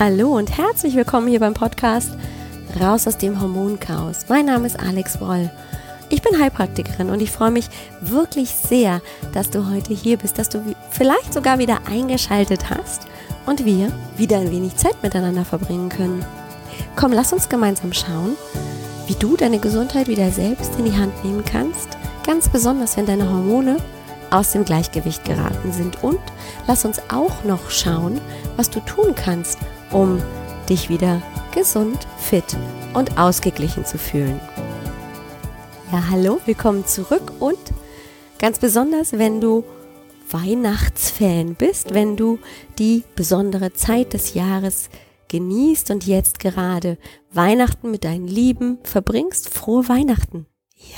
Hallo und herzlich willkommen hier beim Podcast Raus aus dem Hormonchaos. Mein Name ist Alex Woll. Ich bin Heilpraktikerin und ich freue mich wirklich sehr, dass du heute hier bist, dass du vielleicht sogar wieder eingeschaltet hast und wir wieder ein wenig Zeit miteinander verbringen können. Komm, lass uns gemeinsam schauen, wie du deine Gesundheit wieder selbst in die Hand nehmen kannst, ganz besonders wenn deine Hormone aus dem Gleichgewicht geraten sind. Und lass uns auch noch schauen, was du tun kannst, um dich wieder gesund, fit und ausgeglichen zu fühlen. Ja, hallo, willkommen zurück und ganz besonders, wenn du Weihnachtsfan bist, wenn du die besondere Zeit des Jahres genießt und jetzt gerade Weihnachten mit deinen Lieben verbringst, frohe Weihnachten.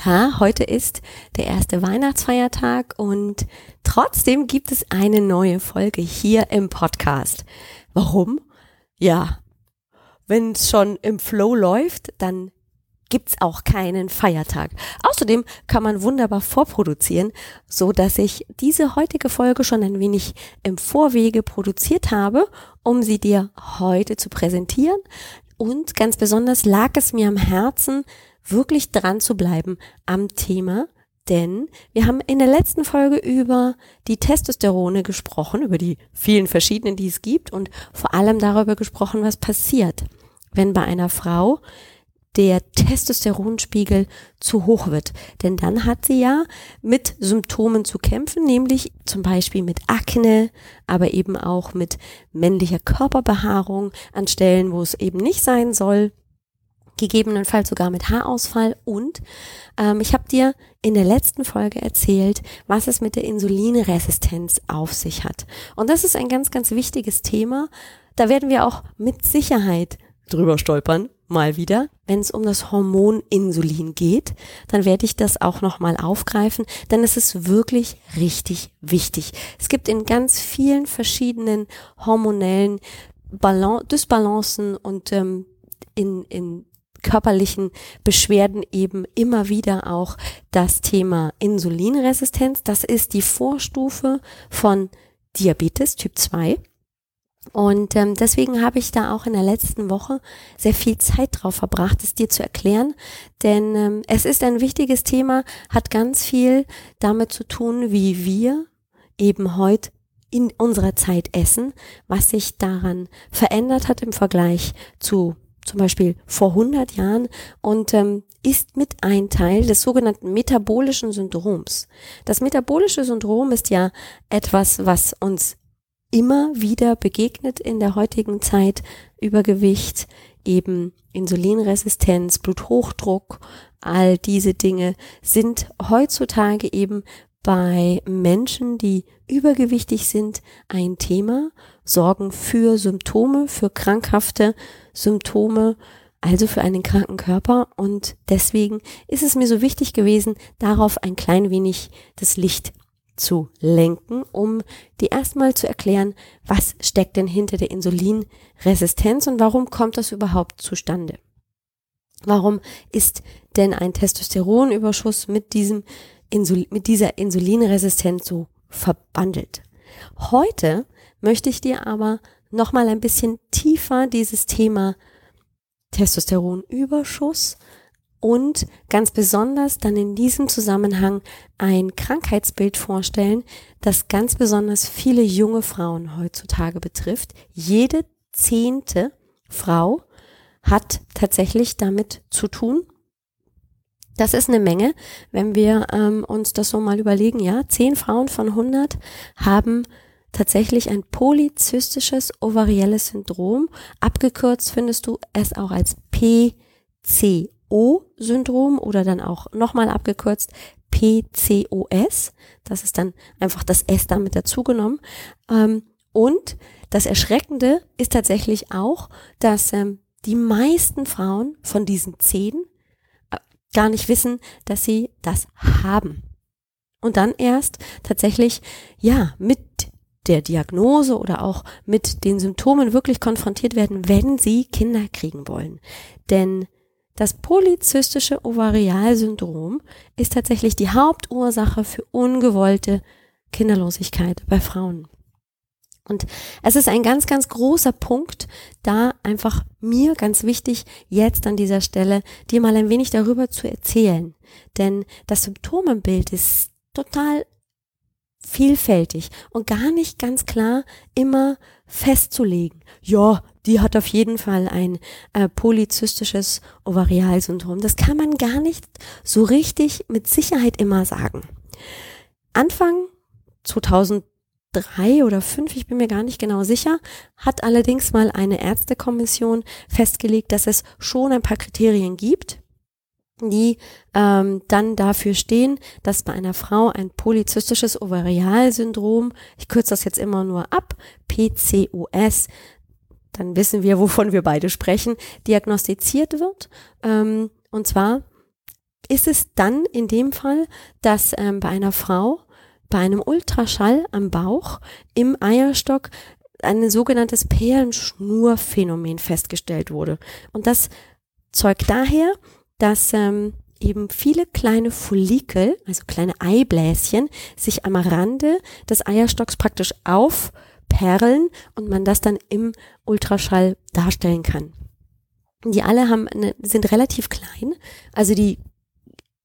Ja, heute ist der erste Weihnachtsfeiertag und trotzdem gibt es eine neue Folge hier im Podcast. Warum? Ja, wenn es schon im Flow läuft, dann gibt's auch keinen Feiertag. Außerdem kann man wunderbar vorproduzieren, so dass ich diese heutige Folge schon ein wenig im Vorwege produziert habe, um sie dir heute zu präsentieren. Und ganz besonders lag es mir am Herzen, wirklich dran zu bleiben am Thema, denn wir haben in der letzten Folge über die Testosterone gesprochen, über die vielen verschiedenen, die es gibt und vor allem darüber gesprochen, was passiert, wenn bei einer Frau der Testosteronspiegel zu hoch wird. Denn dann hat sie ja mit Symptomen zu kämpfen, nämlich zum Beispiel mit Akne, aber eben auch mit männlicher Körperbehaarung an Stellen, wo es eben nicht sein soll gegebenenfalls sogar mit Haarausfall. Und ähm, ich habe dir in der letzten Folge erzählt, was es mit der Insulinresistenz auf sich hat. Und das ist ein ganz, ganz wichtiges Thema. Da werden wir auch mit Sicherheit drüber stolpern, mal wieder. Wenn es um das Hormon Insulin geht, dann werde ich das auch nochmal aufgreifen, denn es ist wirklich richtig wichtig. Es gibt in ganz vielen verschiedenen hormonellen Balan Dysbalancen und ähm, in, in körperlichen Beschwerden eben immer wieder auch das Thema Insulinresistenz. Das ist die Vorstufe von Diabetes Typ 2. Und ähm, deswegen habe ich da auch in der letzten Woche sehr viel Zeit drauf verbracht, es dir zu erklären. Denn ähm, es ist ein wichtiges Thema, hat ganz viel damit zu tun, wie wir eben heute in unserer Zeit essen, was sich daran verändert hat im Vergleich zu zum Beispiel vor 100 Jahren und ähm, ist mit ein Teil des sogenannten metabolischen Syndroms. Das metabolische Syndrom ist ja etwas, was uns immer wieder begegnet in der heutigen Zeit. Übergewicht, eben Insulinresistenz, Bluthochdruck, all diese Dinge sind heutzutage eben bei Menschen, die übergewichtig sind, ein Thema, sorgen für Symptome, für krankhafte Symptome, also für einen kranken Körper. Und deswegen ist es mir so wichtig gewesen, darauf ein klein wenig das Licht zu lenken, um dir erstmal zu erklären, was steckt denn hinter der Insulinresistenz und warum kommt das überhaupt zustande? Warum ist denn ein Testosteronüberschuss mit diesem Insul mit dieser Insulinresistenz so verbandelt? Heute möchte ich dir aber nochmal ein bisschen tiefer dieses Thema Testosteronüberschuss und ganz besonders dann in diesem Zusammenhang ein Krankheitsbild vorstellen, das ganz besonders viele junge Frauen heutzutage betrifft. Jede zehnte Frau hat tatsächlich damit zu tun. Das ist eine Menge, wenn wir ähm, uns das so mal überlegen. Ja, zehn Frauen von 100 haben tatsächlich ein polyzystisches ovarielles Syndrom. Abgekürzt findest du es auch als PCO-Syndrom oder dann auch nochmal abgekürzt PCOS. Das ist dann einfach das S damit dazugenommen. Ähm, und das Erschreckende ist tatsächlich auch, dass ähm, die meisten Frauen von diesen zehn gar nicht wissen, dass sie das haben. Und dann erst tatsächlich, ja, mit der Diagnose oder auch mit den Symptomen wirklich konfrontiert werden, wenn sie Kinder kriegen wollen. Denn das polyzystische Ovarialsyndrom ist tatsächlich die Hauptursache für ungewollte Kinderlosigkeit bei Frauen. Und es ist ein ganz, ganz großer Punkt, da einfach mir ganz wichtig, jetzt an dieser Stelle dir mal ein wenig darüber zu erzählen. Denn das Symptomenbild ist total vielfältig und gar nicht ganz klar immer festzulegen. Ja, die hat auf jeden Fall ein äh, polyzystisches Ovarialsyndrom. Das kann man gar nicht so richtig mit Sicherheit immer sagen. Anfang 2000 drei oder fünf, ich bin mir gar nicht genau sicher, hat allerdings mal eine Ärztekommission festgelegt, dass es schon ein paar Kriterien gibt, die ähm, dann dafür stehen, dass bei einer Frau ein polyzystisches Ovarialsyndrom, ich kürze das jetzt immer nur ab, PCOS, dann wissen wir, wovon wir beide sprechen, diagnostiziert wird. Ähm, und zwar ist es dann in dem Fall, dass ähm, bei einer Frau bei einem Ultraschall am Bauch im Eierstock ein sogenanntes Perlenschnurphänomen festgestellt wurde. Und das zeugt daher, dass ähm, eben viele kleine Follikel, also kleine Eibläschen, sich am Rande des Eierstocks praktisch aufperlen und man das dann im Ultraschall darstellen kann. Die alle haben sind relativ klein, also die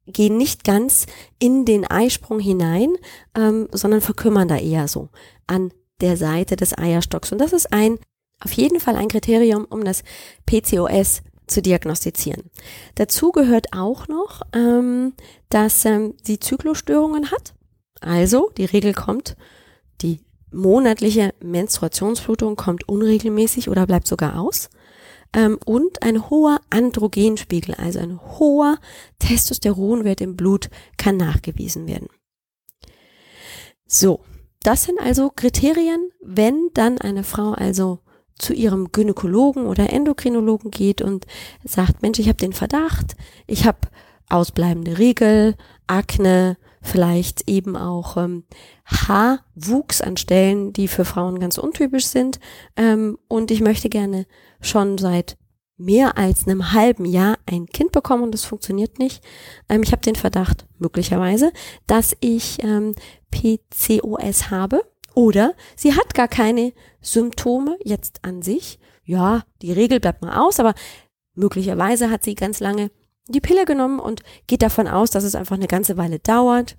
gehen nicht ganz in den Eisprung hinein, ähm, sondern verkümmern da eher so an der Seite des Eierstocks. Und das ist ein, auf jeden Fall ein Kriterium, um das PCOS zu diagnostizieren. Dazu gehört auch noch, ähm, dass ähm, sie Zyklusstörungen hat. Also die Regel kommt, die monatliche Menstruationsblutung kommt unregelmäßig oder bleibt sogar aus ähm, und ein hoher Androgenspiegel, also ein hoher Testosteronwert im Blut kann nachgewiesen werden. So, das sind also Kriterien, wenn dann eine Frau also zu ihrem Gynäkologen oder Endokrinologen geht und sagt, Mensch, ich habe den Verdacht, ich habe ausbleibende Regel, Akne, vielleicht eben auch ähm, Haarwuchs an Stellen, die für Frauen ganz untypisch sind. Ähm, und ich möchte gerne schon seit mehr als einem halben Jahr ein Kind bekommen und das funktioniert nicht. Ähm, ich habe den Verdacht, möglicherweise, dass ich ähm, PCOS habe oder sie hat gar keine Symptome jetzt an sich. Ja, die Regel bleibt mal aus, aber möglicherweise hat sie ganz lange die Pille genommen und geht davon aus, dass es einfach eine ganze Weile dauert,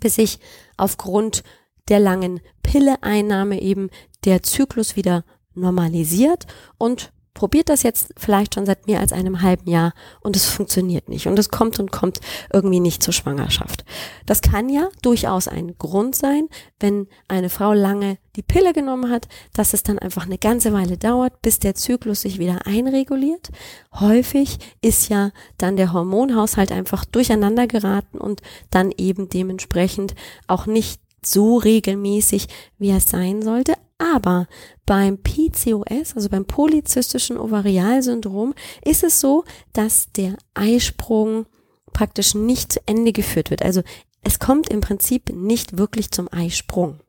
bis sich aufgrund der langen Pilleeinnahme eben der Zyklus wieder normalisiert und probiert das jetzt vielleicht schon seit mehr als einem halben Jahr und es funktioniert nicht und es kommt und kommt irgendwie nicht zur Schwangerschaft. Das kann ja durchaus ein Grund sein, wenn eine Frau lange die Pille genommen hat, dass es dann einfach eine ganze Weile dauert, bis der Zyklus sich wieder einreguliert. Häufig ist ja dann der Hormonhaushalt einfach durcheinander geraten und dann eben dementsprechend auch nicht so regelmäßig, wie es sein sollte. Aber beim PCOS, also beim polyzystischen Ovarialsyndrom, ist es so, dass der Eisprung praktisch nicht zu Ende geführt wird. Also es kommt im Prinzip nicht wirklich zum Eisprung.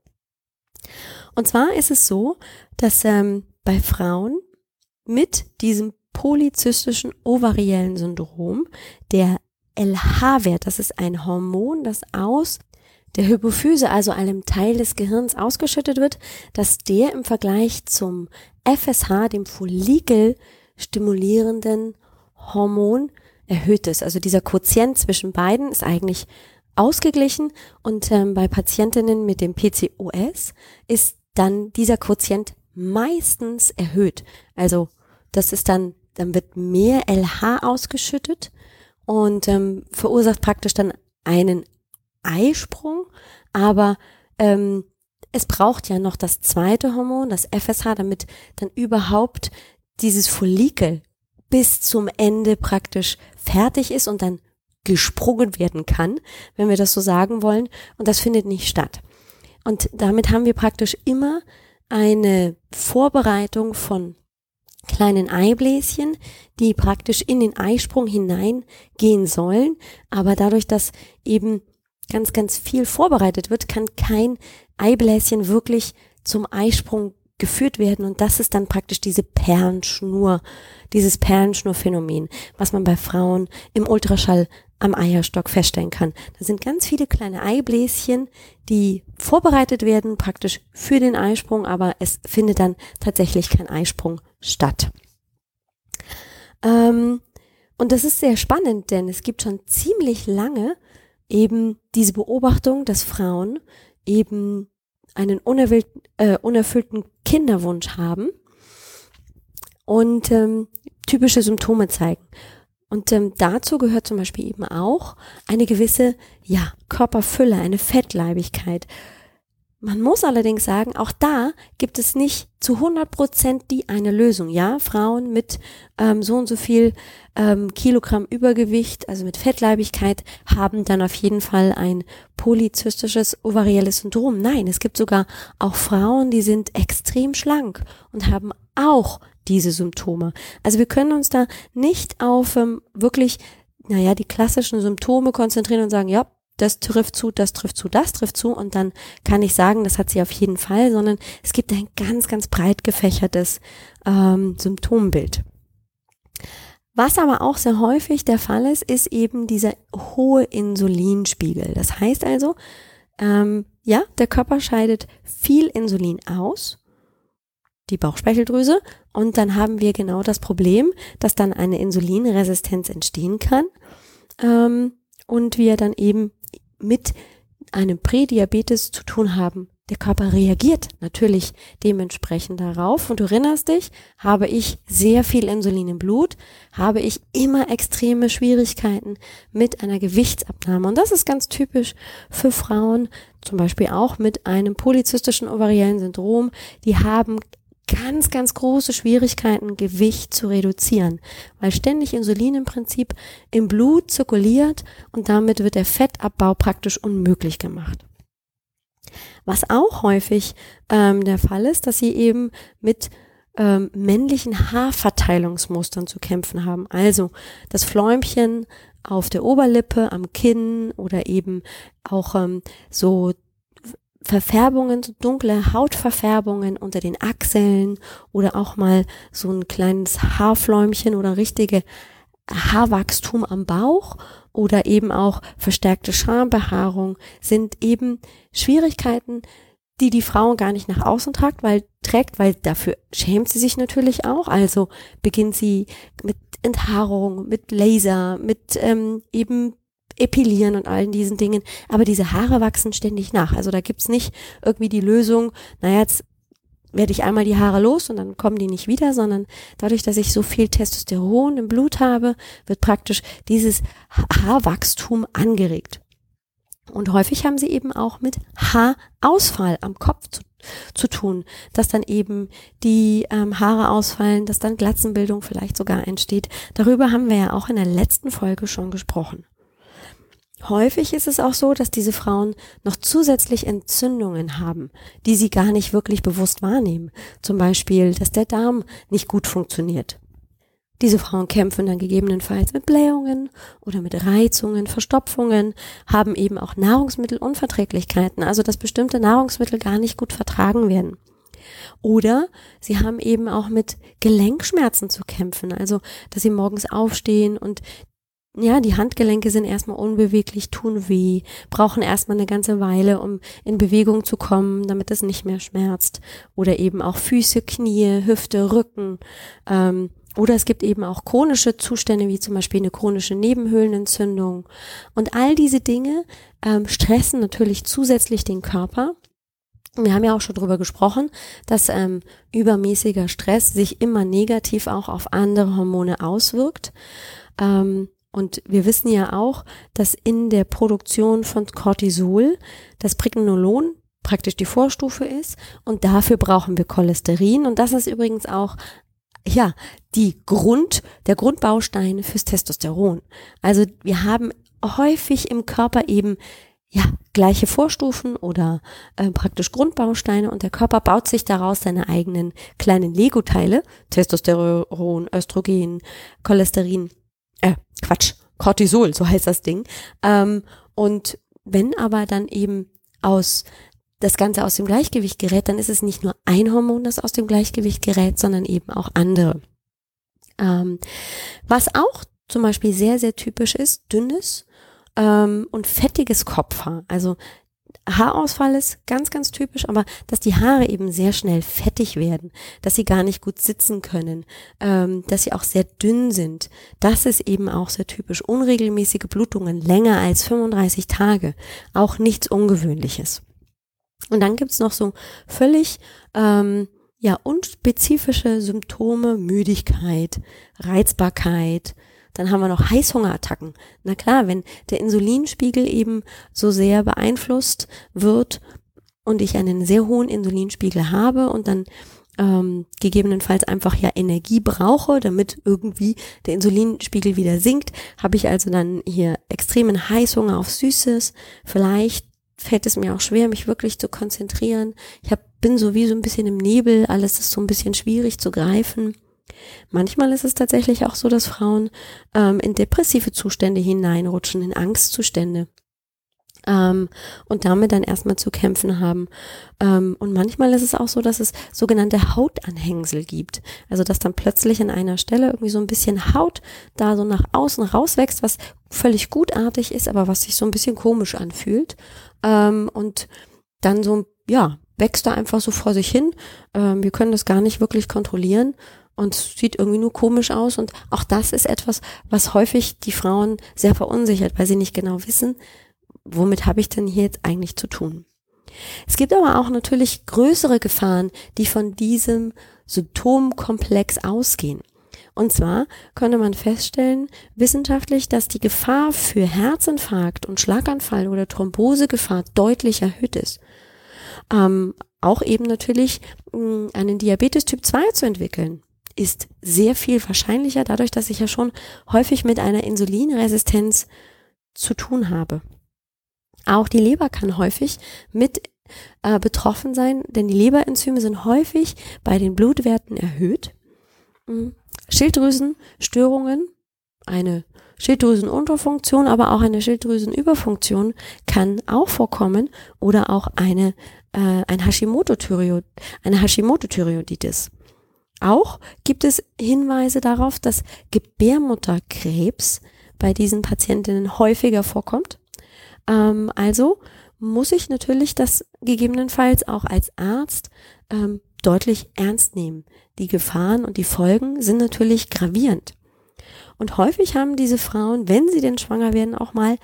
Und zwar ist es so, dass ähm, bei Frauen mit diesem polyzystischen ovariellen Syndrom der LH-Wert, das ist ein Hormon, das aus der Hypophyse, also einem Teil des Gehirns ausgeschüttet wird, dass der im Vergleich zum FSH, dem Follikel stimulierenden Hormon, erhöht ist. Also dieser Quotient zwischen beiden ist eigentlich ausgeglichen und ähm, bei Patientinnen mit dem PCOS ist dann dieser Quotient meistens erhöht. Also das ist dann, dann wird mehr LH ausgeschüttet und ähm, verursacht praktisch dann einen Eisprung, aber ähm, es braucht ja noch das zweite Hormon, das FSH, damit dann überhaupt dieses Follikel bis zum Ende praktisch fertig ist und dann gesprungen werden kann, wenn wir das so sagen wollen. Und das findet nicht statt. Und damit haben wir praktisch immer eine Vorbereitung von kleinen Eibläschen, die praktisch in den Eisprung hineingehen sollen. Aber dadurch, dass eben ganz, ganz viel vorbereitet wird, kann kein Eibläschen wirklich zum Eisprung geführt werden und das ist dann praktisch diese Perlenschnur, dieses Perlenschnurphänomen, was man bei Frauen im Ultraschall am Eierstock feststellen kann. Da sind ganz viele kleine Eibläschen, die vorbereitet werden praktisch für den Eisprung, aber es findet dann tatsächlich kein Eisprung statt. Ähm, und das ist sehr spannend, denn es gibt schon ziemlich lange eben diese Beobachtung, dass Frauen eben einen äh, unerfüllten Kinderwunsch haben und ähm, typische Symptome zeigen. Und ähm, dazu gehört zum Beispiel eben auch eine gewisse, ja, Körperfülle, eine Fettleibigkeit. Man muss allerdings sagen, auch da gibt es nicht zu 100 Prozent die eine Lösung. Ja, Frauen mit ähm, so und so viel ähm, Kilogramm Übergewicht, also mit Fettleibigkeit, haben dann auf jeden Fall ein polyzystisches ovarielles Syndrom. Nein, es gibt sogar auch Frauen, die sind extrem schlank und haben auch diese Symptome. Also wir können uns da nicht auf ähm, wirklich, naja, die klassischen Symptome konzentrieren und sagen, ja, das trifft zu, das trifft zu, das trifft zu und dann kann ich sagen, das hat sie auf jeden Fall, sondern es gibt ein ganz, ganz breit gefächertes ähm, Symptombild. Was aber auch sehr häufig der Fall ist, ist eben dieser hohe Insulinspiegel. Das heißt also, ähm, ja, der Körper scheidet viel Insulin aus die Bauchspeicheldrüse und dann haben wir genau das Problem, dass dann eine Insulinresistenz entstehen kann ähm, und wir dann eben mit einem Prädiabetes zu tun haben. Der Körper reagiert natürlich dementsprechend darauf. Und du erinnerst dich, habe ich sehr viel Insulin im Blut, habe ich immer extreme Schwierigkeiten mit einer Gewichtsabnahme. Und das ist ganz typisch für Frauen, zum Beispiel auch mit einem polyzystischen ovariellen Syndrom. Die haben ganz, ganz große Schwierigkeiten, Gewicht zu reduzieren, weil ständig Insulin im Prinzip im Blut zirkuliert und damit wird der Fettabbau praktisch unmöglich gemacht. Was auch häufig ähm, der Fall ist, dass sie eben mit ähm, männlichen Haarverteilungsmustern zu kämpfen haben. Also das Fläumchen auf der Oberlippe, am Kinn oder eben auch ähm, so Verfärbungen, so dunkle Hautverfärbungen unter den Achseln oder auch mal so ein kleines Haarfläumchen oder richtige Haarwachstum am Bauch oder eben auch verstärkte Schambehaarung sind eben Schwierigkeiten, die die Frau gar nicht nach außen tragt, weil trägt, weil dafür schämt sie sich natürlich auch. Also beginnt sie mit Enthaarung, mit Laser, mit ähm, eben Epilieren und allen diesen Dingen. Aber diese Haare wachsen ständig nach. Also da gibt's nicht irgendwie die Lösung, naja, jetzt werde ich einmal die Haare los und dann kommen die nicht wieder, sondern dadurch, dass ich so viel Testosteron im Blut habe, wird praktisch dieses Haarwachstum angeregt. Und häufig haben sie eben auch mit Haarausfall am Kopf zu, zu tun, dass dann eben die ähm, Haare ausfallen, dass dann Glatzenbildung vielleicht sogar entsteht. Darüber haben wir ja auch in der letzten Folge schon gesprochen. Häufig ist es auch so, dass diese Frauen noch zusätzlich Entzündungen haben, die sie gar nicht wirklich bewusst wahrnehmen. Zum Beispiel, dass der Darm nicht gut funktioniert. Diese Frauen kämpfen dann gegebenenfalls mit Blähungen oder mit Reizungen, Verstopfungen, haben eben auch Nahrungsmittelunverträglichkeiten, also dass bestimmte Nahrungsmittel gar nicht gut vertragen werden. Oder sie haben eben auch mit Gelenkschmerzen zu kämpfen, also dass sie morgens aufstehen und ja, die Handgelenke sind erstmal unbeweglich, tun weh, brauchen erstmal eine ganze Weile, um in Bewegung zu kommen, damit es nicht mehr schmerzt. Oder eben auch Füße, Knie, Hüfte, Rücken. Ähm, oder es gibt eben auch chronische Zustände, wie zum Beispiel eine chronische Nebenhöhlenentzündung. Und all diese Dinge ähm, stressen natürlich zusätzlich den Körper. Wir haben ja auch schon drüber gesprochen, dass ähm, übermäßiger Stress sich immer negativ auch auf andere Hormone auswirkt. Ähm, und wir wissen ja auch, dass in der Produktion von Cortisol das Pregnenolon praktisch die Vorstufe ist und dafür brauchen wir Cholesterin und das ist übrigens auch ja, die Grund, der Grundbaustein fürs Testosteron. Also wir haben häufig im Körper eben ja, gleiche Vorstufen oder äh, praktisch Grundbausteine und der Körper baut sich daraus seine eigenen kleinen Lego-Teile, Testosteron, Östrogen, Cholesterin äh, Quatsch, Cortisol, so heißt das Ding. Ähm, und wenn aber dann eben aus das Ganze aus dem Gleichgewicht gerät, dann ist es nicht nur ein Hormon, das aus dem Gleichgewicht gerät, sondern eben auch andere. Ähm, was auch zum Beispiel sehr, sehr typisch ist, dünnes ähm, und fettiges Kopfhaar. Also Haarausfall ist ganz, ganz typisch, aber dass die Haare eben sehr schnell fettig werden, dass sie gar nicht gut sitzen können, ähm, dass sie auch sehr dünn sind, das ist eben auch sehr typisch. Unregelmäßige Blutungen länger als 35 Tage, auch nichts Ungewöhnliches. Und dann gibt's noch so völlig ähm, ja unspezifische Symptome, Müdigkeit, Reizbarkeit, dann haben wir noch Heißhungerattacken. Na klar, wenn der Insulinspiegel eben so sehr beeinflusst wird und ich einen sehr hohen Insulinspiegel habe und dann ähm, gegebenenfalls einfach ja Energie brauche, damit irgendwie der Insulinspiegel wieder sinkt, habe ich also dann hier extremen Heißhunger auf Süßes. Vielleicht fällt es mir auch schwer, mich wirklich zu konzentrieren. Ich hab, bin so wie so ein bisschen im Nebel, alles ist so ein bisschen schwierig zu greifen. Manchmal ist es tatsächlich auch so, dass Frauen ähm, in depressive Zustände hineinrutschen, in Angstzustände ähm, und damit dann erstmal zu kämpfen haben. Ähm, und manchmal ist es auch so, dass es sogenannte Hautanhängsel gibt. Also dass dann plötzlich an einer Stelle irgendwie so ein bisschen Haut da so nach außen rauswächst, was völlig gutartig ist, aber was sich so ein bisschen komisch anfühlt. Ähm, und dann so, ja, wächst da einfach so vor sich hin. Ähm, wir können das gar nicht wirklich kontrollieren und sieht irgendwie nur komisch aus. Und auch das ist etwas, was häufig die Frauen sehr verunsichert, weil sie nicht genau wissen, womit habe ich denn hier jetzt eigentlich zu tun. Es gibt aber auch natürlich größere Gefahren, die von diesem Symptomkomplex ausgehen. Und zwar könnte man feststellen, wissenschaftlich, dass die Gefahr für Herzinfarkt und Schlaganfall oder Thrombosegefahr deutlich erhöht ist. Ähm, auch eben natürlich mh, einen Diabetes Typ 2 zu entwickeln ist sehr viel wahrscheinlicher, dadurch, dass ich ja schon häufig mit einer Insulinresistenz zu tun habe. Auch die Leber kann häufig mit äh, betroffen sein, denn die Leberenzyme sind häufig bei den Blutwerten erhöht. Mhm. Schilddrüsenstörungen, eine Schilddrüsenunterfunktion, aber auch eine Schilddrüsenüberfunktion kann auch vorkommen oder auch eine, äh, ein Hashimoto-Thyreoid, eine Hashimoto-Thyreoiditis. Auch gibt es Hinweise darauf, dass Gebärmutterkrebs bei diesen Patientinnen häufiger vorkommt. Ähm, also muss ich natürlich das gegebenenfalls auch als Arzt ähm, deutlich ernst nehmen. Die Gefahren und die Folgen sind natürlich gravierend. Und häufig haben diese Frauen, wenn sie denn schwanger werden, auch mal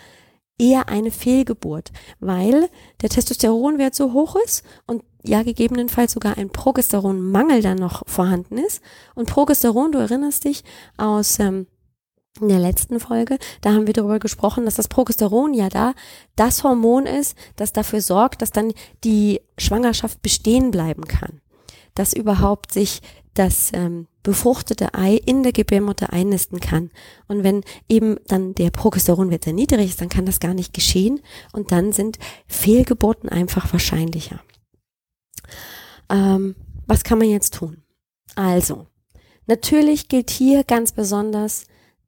eher eine Fehlgeburt, weil der Testosteronwert so hoch ist und ja gegebenenfalls sogar ein Progesteronmangel dann noch vorhanden ist. Und Progesteron, du erinnerst dich aus ähm, in der letzten Folge, da haben wir darüber gesprochen, dass das Progesteron ja da das Hormon ist, das dafür sorgt, dass dann die Schwangerschaft bestehen bleiben kann. Dass überhaupt sich das ähm, befruchtete Ei in der Gebärmutter einnisten kann. Und wenn eben dann der Progesteronwert sehr niedrig ist, dann kann das gar nicht geschehen und dann sind Fehlgeburten einfach wahrscheinlicher. Ähm, was kann man jetzt tun? Also, natürlich gilt hier ganz besonders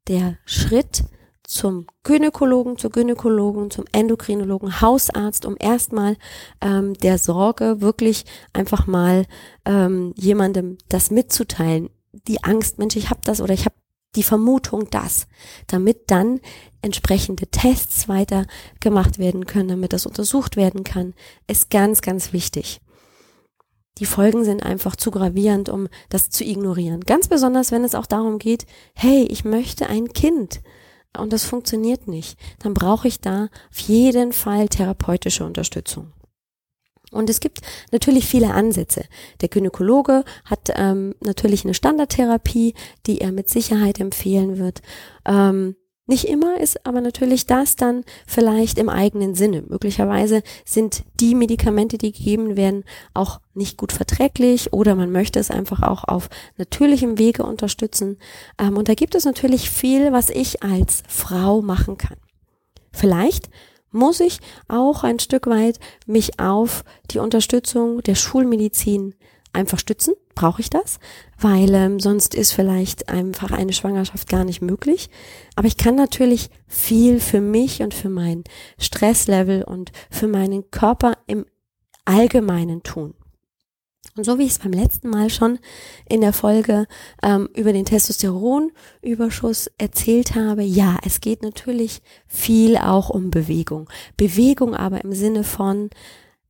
der Schritt zum Gynäkologen, zur Gynäkologen, zum Endokrinologen, Hausarzt, um erstmal ähm, der Sorge wirklich einfach mal ähm, jemandem das mitzuteilen. Die Angst, Mensch, ich habe das oder ich habe die Vermutung das, damit dann entsprechende Tests weiter gemacht werden können, damit das untersucht werden kann, ist ganz, ganz wichtig. Die Folgen sind einfach zu gravierend, um das zu ignorieren. Ganz besonders, wenn es auch darum geht, hey, ich möchte ein Kind und das funktioniert nicht, dann brauche ich da auf jeden Fall therapeutische Unterstützung. Und es gibt natürlich viele Ansätze. Der Gynäkologe hat ähm, natürlich eine Standardtherapie, die er mit Sicherheit empfehlen wird. Ähm, nicht immer ist aber natürlich das dann vielleicht im eigenen Sinne. Möglicherweise sind die Medikamente, die gegeben werden, auch nicht gut verträglich oder man möchte es einfach auch auf natürlichem Wege unterstützen. Ähm, und da gibt es natürlich viel, was ich als Frau machen kann. Vielleicht muss ich auch ein Stück weit mich auf die Unterstützung der Schulmedizin einfach stützen. Brauche ich das? Weil ähm, sonst ist vielleicht einfach eine Schwangerschaft gar nicht möglich. Aber ich kann natürlich viel für mich und für mein Stresslevel und für meinen Körper im Allgemeinen tun. Und so wie ich es beim letzten Mal schon in der Folge ähm, über den Testosteronüberschuss erzählt habe, ja, es geht natürlich viel auch um Bewegung. Bewegung aber im Sinne von,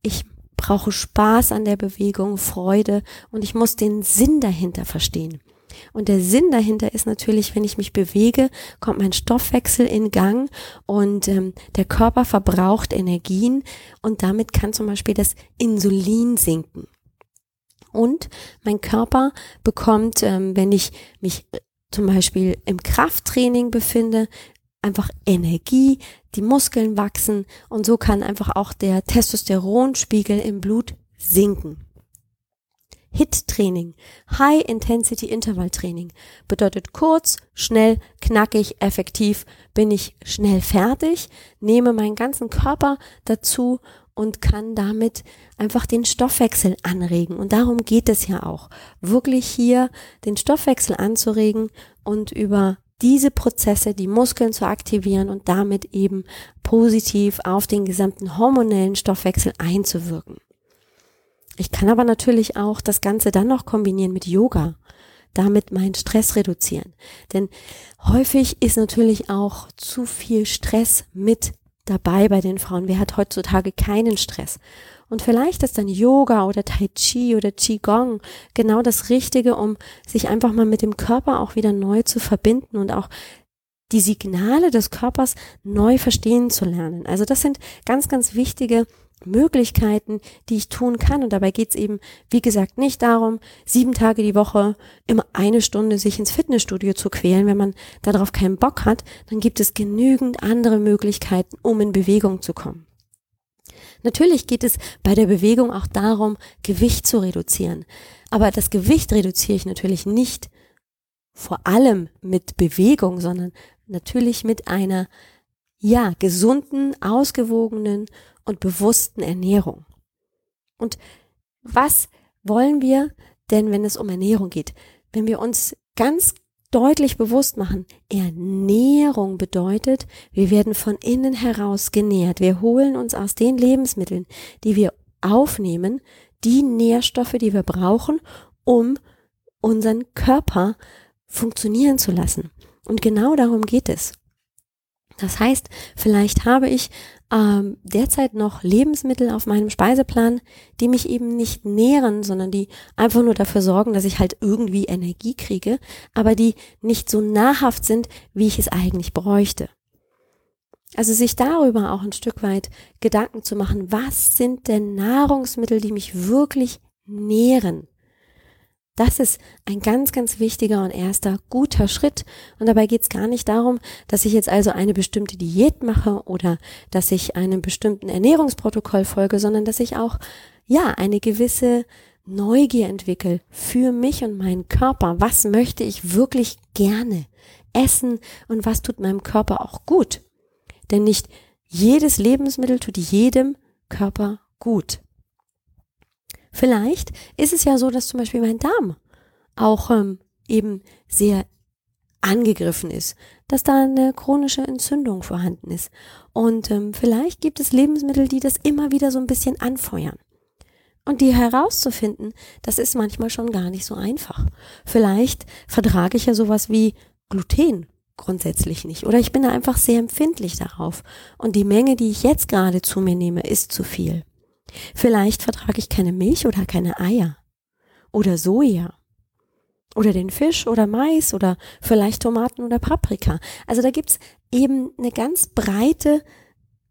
ich brauche Spaß an der Bewegung, Freude und ich muss den Sinn dahinter verstehen. Und der Sinn dahinter ist natürlich, wenn ich mich bewege, kommt mein Stoffwechsel in Gang und ähm, der Körper verbraucht Energien und damit kann zum Beispiel das Insulin sinken. Und mein Körper bekommt, ähm, wenn ich mich äh, zum Beispiel im Krafttraining befinde, einfach Energie, die Muskeln wachsen und so kann einfach auch der Testosteronspiegel im Blut sinken. HIT-Training, High Intensity Interval Training, bedeutet kurz, schnell, knackig, effektiv, bin ich schnell fertig, nehme meinen ganzen Körper dazu und kann damit einfach den Stoffwechsel anregen. Und darum geht es ja auch, wirklich hier den Stoffwechsel anzuregen und über diese Prozesse, die Muskeln zu aktivieren und damit eben positiv auf den gesamten hormonellen Stoffwechsel einzuwirken. Ich kann aber natürlich auch das Ganze dann noch kombinieren mit Yoga, damit meinen Stress reduzieren. Denn häufig ist natürlich auch zu viel Stress mit dabei bei den Frauen. Wer hat heutzutage keinen Stress? Und vielleicht ist dann Yoga oder Tai Chi oder Qigong genau das Richtige, um sich einfach mal mit dem Körper auch wieder neu zu verbinden und auch die Signale des Körpers neu verstehen zu lernen. Also das sind ganz, ganz wichtige Möglichkeiten, die ich tun kann. Und dabei geht es eben, wie gesagt, nicht darum, sieben Tage die Woche immer eine Stunde sich ins Fitnessstudio zu quälen. Wenn man darauf keinen Bock hat, dann gibt es genügend andere Möglichkeiten, um in Bewegung zu kommen. Natürlich geht es bei der Bewegung auch darum, Gewicht zu reduzieren. Aber das Gewicht reduziere ich natürlich nicht vor allem mit Bewegung, sondern natürlich mit einer, ja, gesunden, ausgewogenen und bewussten Ernährung. Und was wollen wir denn, wenn es um Ernährung geht? Wenn wir uns ganz deutlich bewusst machen, Ernährung bedeutet, wir werden von innen heraus genährt. Wir holen uns aus den Lebensmitteln, die wir aufnehmen, die Nährstoffe, die wir brauchen, um unseren Körper funktionieren zu lassen. Und genau darum geht es. Das heißt, vielleicht habe ich ähm, derzeit noch Lebensmittel auf meinem Speiseplan, die mich eben nicht nähren, sondern die einfach nur dafür sorgen, dass ich halt irgendwie Energie kriege, aber die nicht so nahrhaft sind, wie ich es eigentlich bräuchte. Also sich darüber auch ein Stück weit Gedanken zu machen, was sind denn Nahrungsmittel, die mich wirklich nähren? Das ist ein ganz, ganz wichtiger und erster guter Schritt. Und dabei geht es gar nicht darum, dass ich jetzt also eine bestimmte Diät mache oder dass ich einem bestimmten Ernährungsprotokoll folge, sondern dass ich auch, ja, eine gewisse Neugier entwickle für mich und meinen Körper. Was möchte ich wirklich gerne essen und was tut meinem Körper auch gut? Denn nicht jedes Lebensmittel tut jedem Körper gut. Vielleicht ist es ja so, dass zum Beispiel mein Darm auch ähm, eben sehr angegriffen ist, dass da eine chronische Entzündung vorhanden ist. Und ähm, vielleicht gibt es Lebensmittel, die das immer wieder so ein bisschen anfeuern. Und die herauszufinden, das ist manchmal schon gar nicht so einfach. Vielleicht vertrage ich ja sowas wie Gluten grundsätzlich nicht. Oder ich bin da einfach sehr empfindlich darauf. Und die Menge, die ich jetzt gerade zu mir nehme, ist zu viel. Vielleicht vertrage ich keine Milch oder keine Eier oder Soja oder den Fisch oder Mais oder vielleicht Tomaten oder Paprika. Also da gibt's eben eine ganz breite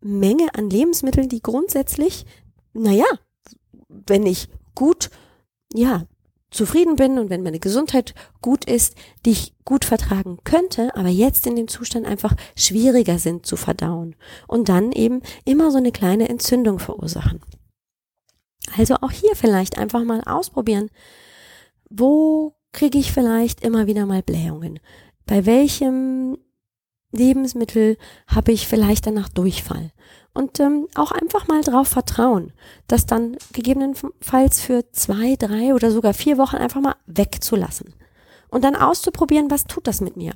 Menge an Lebensmitteln, die grundsätzlich, naja, wenn ich gut, ja, zufrieden bin und wenn meine Gesundheit gut ist, die ich gut vertragen könnte, aber jetzt in dem Zustand einfach schwieriger sind zu verdauen und dann eben immer so eine kleine Entzündung verursachen. Also auch hier vielleicht einfach mal ausprobieren. Wo kriege ich vielleicht immer wieder mal Blähungen? Bei welchem Lebensmittel habe ich vielleicht danach Durchfall? Und ähm, auch einfach mal drauf vertrauen, das dann gegebenenfalls für zwei, drei oder sogar vier Wochen einfach mal wegzulassen. Und dann auszuprobieren, was tut das mit mir?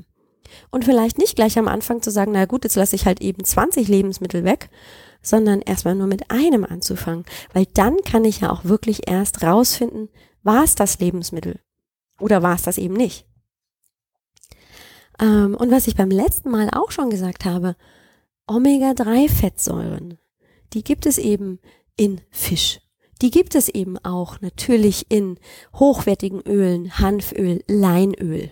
Und vielleicht nicht gleich am Anfang zu sagen, na gut, jetzt lasse ich halt eben 20 Lebensmittel weg, sondern erstmal nur mit einem anzufangen, weil dann kann ich ja auch wirklich erst rausfinden, war es das Lebensmittel oder war es das eben nicht. Ähm, und was ich beim letzten Mal auch schon gesagt habe, Omega-3-Fettsäuren, die gibt es eben in Fisch. Die gibt es eben auch natürlich in hochwertigen Ölen, Hanföl, Leinöl.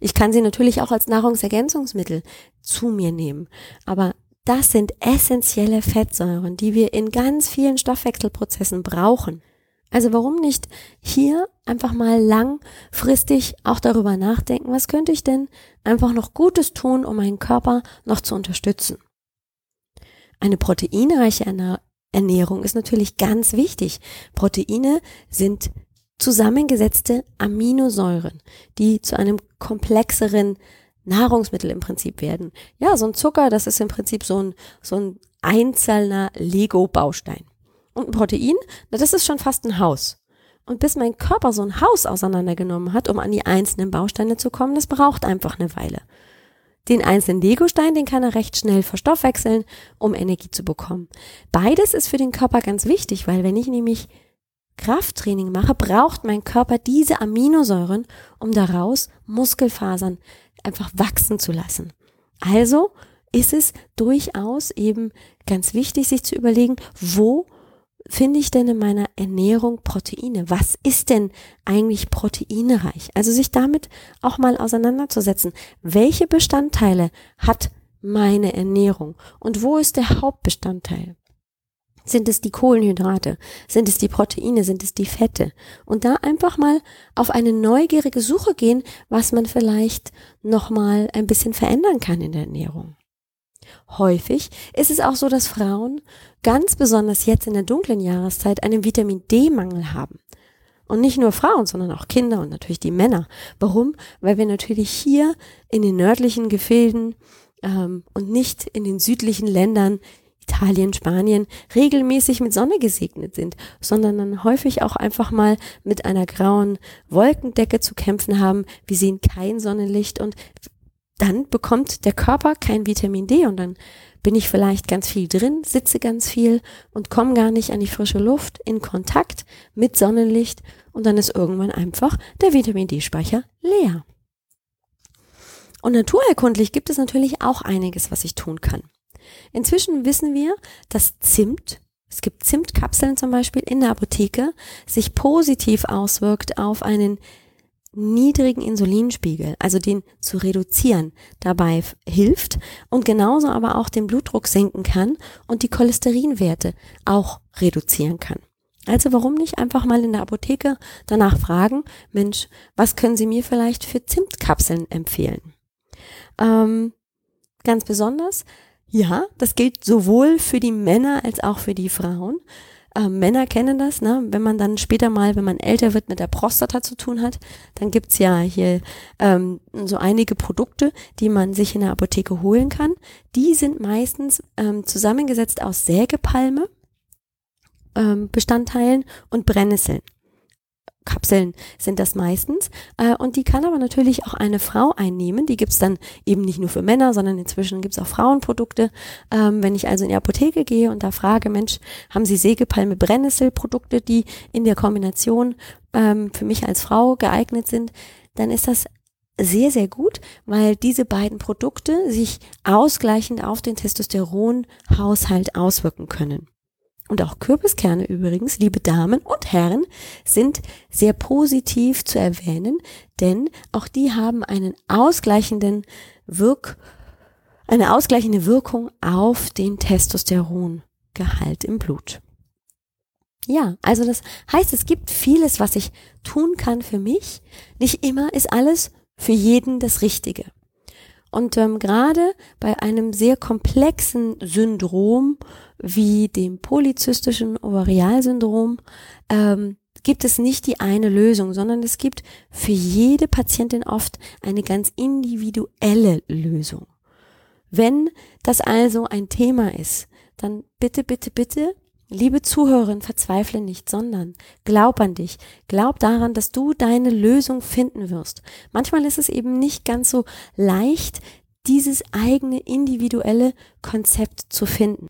Ich kann sie natürlich auch als Nahrungsergänzungsmittel zu mir nehmen, aber das sind essentielle Fettsäuren, die wir in ganz vielen Stoffwechselprozessen brauchen. Also warum nicht hier einfach mal langfristig auch darüber nachdenken, was könnte ich denn einfach noch Gutes tun, um meinen Körper noch zu unterstützen. Eine proteinreiche Ernährung ist natürlich ganz wichtig. Proteine sind zusammengesetzte Aminosäuren, die zu einem komplexeren Nahrungsmittel im Prinzip werden. Ja, so ein Zucker, das ist im Prinzip so ein, so ein einzelner Lego-Baustein. Und ein Protein, na, das ist schon fast ein Haus. Und bis mein Körper so ein Haus auseinandergenommen hat, um an die einzelnen Bausteine zu kommen, das braucht einfach eine Weile. Den einzelnen Legostein, den kann er recht schnell verstoffwechseln, um Energie zu bekommen. Beides ist für den Körper ganz wichtig, weil wenn ich nämlich Krafttraining mache, braucht mein Körper diese Aminosäuren, um daraus Muskelfasern einfach wachsen zu lassen. Also ist es durchaus eben ganz wichtig, sich zu überlegen, wo finde ich denn in meiner Ernährung Proteine? Was ist denn eigentlich proteinereich? Also sich damit auch mal auseinanderzusetzen. Welche Bestandteile hat meine Ernährung? Und wo ist der Hauptbestandteil? Sind es die Kohlenhydrate? Sind es die Proteine? Sind es die Fette? Und da einfach mal auf eine neugierige Suche gehen, was man vielleicht nochmal ein bisschen verändern kann in der Ernährung. Häufig ist es auch so, dass Frauen ganz besonders jetzt in der dunklen Jahreszeit einen Vitamin D-Mangel haben. Und nicht nur Frauen, sondern auch Kinder und natürlich die Männer. Warum? Weil wir natürlich hier in den nördlichen Gefilden ähm, und nicht in den südlichen Ländern Italien, Spanien regelmäßig mit Sonne gesegnet sind, sondern dann häufig auch einfach mal mit einer grauen Wolkendecke zu kämpfen haben. Wir sehen kein Sonnenlicht und dann bekommt der Körper kein Vitamin D und dann bin ich vielleicht ganz viel drin, sitze ganz viel und komme gar nicht an die frische Luft in Kontakt mit Sonnenlicht und dann ist irgendwann einfach der Vitamin D-Speicher leer. Und naturherkundlich gibt es natürlich auch einiges, was ich tun kann. Inzwischen wissen wir, dass Zimt, es gibt Zimtkapseln zum Beispiel in der Apotheke, sich positiv auswirkt auf einen niedrigen Insulinspiegel, also den zu reduzieren, dabei hilft und genauso aber auch den Blutdruck senken kann und die Cholesterinwerte auch reduzieren kann. Also warum nicht einfach mal in der Apotheke danach fragen, Mensch, was können Sie mir vielleicht für Zimtkapseln empfehlen? Ähm, ganz besonders, ja, das gilt sowohl für die Männer als auch für die Frauen. Ähm, Männer kennen das, ne? wenn man dann später mal, wenn man älter wird, mit der Prostata zu tun hat, dann gibt's ja hier ähm, so einige Produkte, die man sich in der Apotheke holen kann. Die sind meistens ähm, zusammengesetzt aus Sägepalme, ähm, Bestandteilen und Brennnesseln. Kapseln sind das meistens. Äh, und die kann aber natürlich auch eine Frau einnehmen. Die gibt's dann eben nicht nur für Männer, sondern inzwischen gibt's auch Frauenprodukte. Ähm, wenn ich also in die Apotheke gehe und da frage, Mensch, haben Sie Sägepalme Brennnesselprodukte, die in der Kombination ähm, für mich als Frau geeignet sind, dann ist das sehr, sehr gut, weil diese beiden Produkte sich ausgleichend auf den Testosteronhaushalt auswirken können. Und auch Kürbiskerne übrigens, liebe Damen und Herren, sind sehr positiv zu erwähnen, denn auch die haben einen ausgleichenden Wirk, eine ausgleichende Wirkung auf den Testosterongehalt im Blut. Ja, also das heißt, es gibt vieles, was ich tun kann für mich. Nicht immer ist alles für jeden das Richtige. Und ähm, gerade bei einem sehr komplexen Syndrom wie dem polyzystischen Ovarialsyndrom ähm, gibt es nicht die eine Lösung, sondern es gibt für jede Patientin oft eine ganz individuelle Lösung. Wenn das also ein Thema ist, dann bitte, bitte, bitte Liebe Zuhörerin, verzweifle nicht, sondern glaub an dich. Glaub daran, dass du deine Lösung finden wirst. Manchmal ist es eben nicht ganz so leicht, dieses eigene individuelle Konzept zu finden.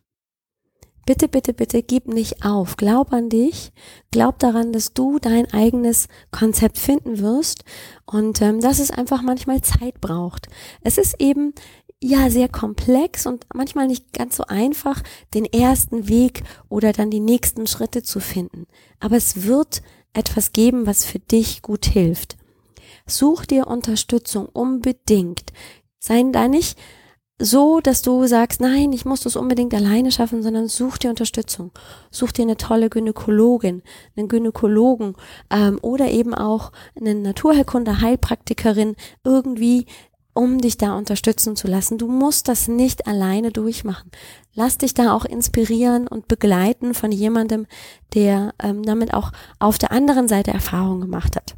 Bitte, bitte, bitte gib nicht auf. Glaub an dich. Glaub daran, dass du dein eigenes Konzept finden wirst und ähm, dass es einfach manchmal Zeit braucht. Es ist eben ja sehr komplex und manchmal nicht ganz so einfach, den ersten Weg oder dann die nächsten Schritte zu finden. Aber es wird etwas geben, was für dich gut hilft. Such dir Unterstützung unbedingt. Sei da nicht so, dass du sagst, nein, ich muss das unbedingt alleine schaffen, sondern such dir Unterstützung. Such dir eine tolle Gynäkologin, einen Gynäkologen ähm, oder eben auch eine Naturheilkunde, Heilpraktikerin, irgendwie, um dich da unterstützen zu lassen. Du musst das nicht alleine durchmachen. Lass dich da auch inspirieren und begleiten von jemandem, der ähm, damit auch auf der anderen Seite Erfahrung gemacht hat.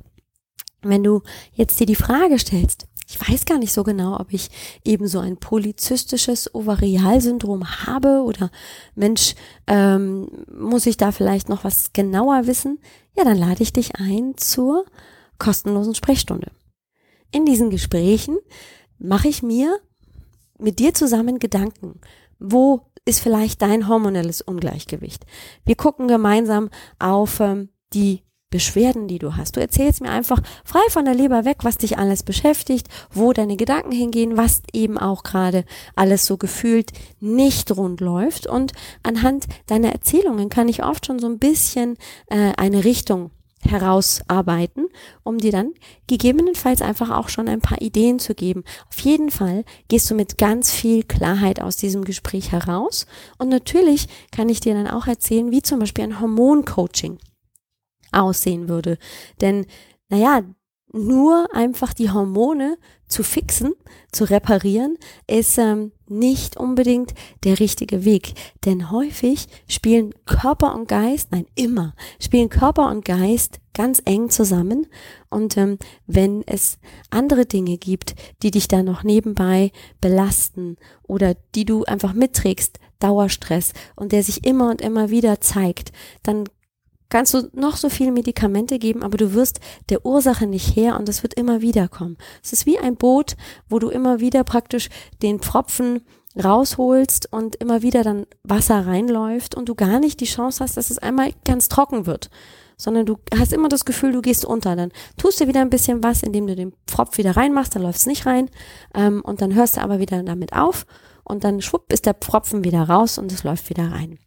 Wenn du jetzt dir die Frage stellst, ich weiß gar nicht so genau, ob ich eben so ein polyzystisches Ovarialsyndrom habe oder Mensch, ähm, muss ich da vielleicht noch was genauer wissen? Ja, dann lade ich dich ein zur kostenlosen Sprechstunde. In diesen Gesprächen mache ich mir mit dir zusammen Gedanken. Wo ist vielleicht dein hormonelles Ungleichgewicht? Wir gucken gemeinsam auf ähm, die Beschwerden, die du hast. Du erzählst mir einfach frei von der Leber weg, was dich alles beschäftigt, wo deine Gedanken hingehen, was eben auch gerade alles so gefühlt nicht rund läuft. Und anhand deiner Erzählungen kann ich oft schon so ein bisschen äh, eine Richtung herausarbeiten, um dir dann gegebenenfalls einfach auch schon ein paar Ideen zu geben. Auf jeden Fall gehst du mit ganz viel Klarheit aus diesem Gespräch heraus. Und natürlich kann ich dir dann auch erzählen, wie zum Beispiel ein Hormoncoaching aussehen würde. Denn, naja, nur einfach die Hormone zu fixen, zu reparieren, ist ähm, nicht unbedingt der richtige Weg. Denn häufig spielen Körper und Geist, nein, immer, spielen Körper und Geist ganz eng zusammen. Und ähm, wenn es andere Dinge gibt, die dich da noch nebenbei belasten oder die du einfach mitträgst, Dauerstress und der sich immer und immer wieder zeigt, dann kannst du noch so viele Medikamente geben, aber du wirst der Ursache nicht her und es wird immer wieder kommen. Es ist wie ein Boot, wo du immer wieder praktisch den Pfropfen rausholst und immer wieder dann Wasser reinläuft und du gar nicht die Chance hast, dass es einmal ganz trocken wird, sondern du hast immer das Gefühl, du gehst unter. Dann tust du wieder ein bisschen was, indem du den Pfropf wieder reinmachst, dann läuft es nicht rein ähm, und dann hörst du aber wieder damit auf und dann schwupp ist der Pfropfen wieder raus und es läuft wieder rein.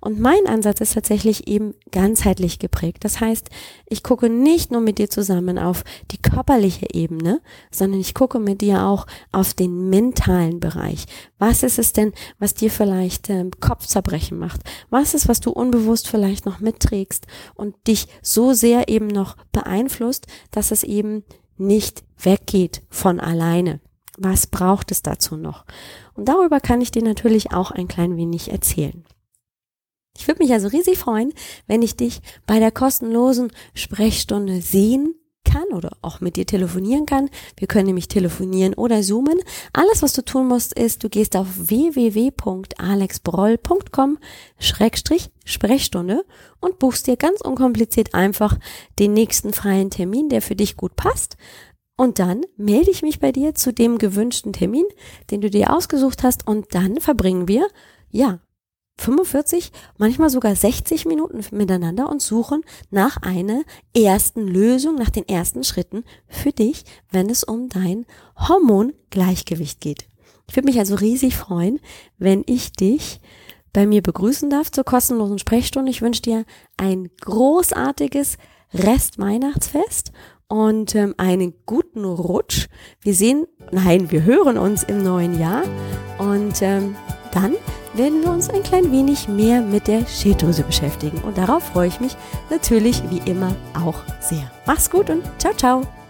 Und mein Ansatz ist tatsächlich eben ganzheitlich geprägt. Das heißt, ich gucke nicht nur mit dir zusammen auf die körperliche Ebene, sondern ich gucke mit dir auch auf den mentalen Bereich. Was ist es denn, was dir vielleicht ähm, Kopfzerbrechen macht? Was ist, was du unbewusst vielleicht noch mitträgst und dich so sehr eben noch beeinflusst, dass es eben nicht weggeht von alleine? Was braucht es dazu noch? Und darüber kann ich dir natürlich auch ein klein wenig erzählen. Ich würde mich also riesig freuen, wenn ich dich bei der kostenlosen Sprechstunde sehen kann oder auch mit dir telefonieren kann. Wir können nämlich telefonieren oder zoomen. Alles, was du tun musst, ist, du gehst auf www.alexbroll.com Sprechstunde und buchst dir ganz unkompliziert einfach den nächsten freien Termin, der für dich gut passt. Und dann melde ich mich bei dir zu dem gewünschten Termin, den du dir ausgesucht hast und dann verbringen wir, ja, 45, manchmal sogar 60 Minuten miteinander und suchen nach einer ersten Lösung, nach den ersten Schritten für dich, wenn es um dein Hormongleichgewicht geht. Ich würde mich also riesig freuen, wenn ich dich bei mir begrüßen darf zur kostenlosen Sprechstunde. Ich wünsche dir ein großartiges Rest-Weihnachtsfest und ähm, einen guten Rutsch. Wir sehen, nein, wir hören uns im neuen Jahr und ähm, dann werden wir uns ein klein wenig mehr mit der Schilddrüse beschäftigen. Und darauf freue ich mich natürlich wie immer auch sehr. Mach's gut und ciao, ciao.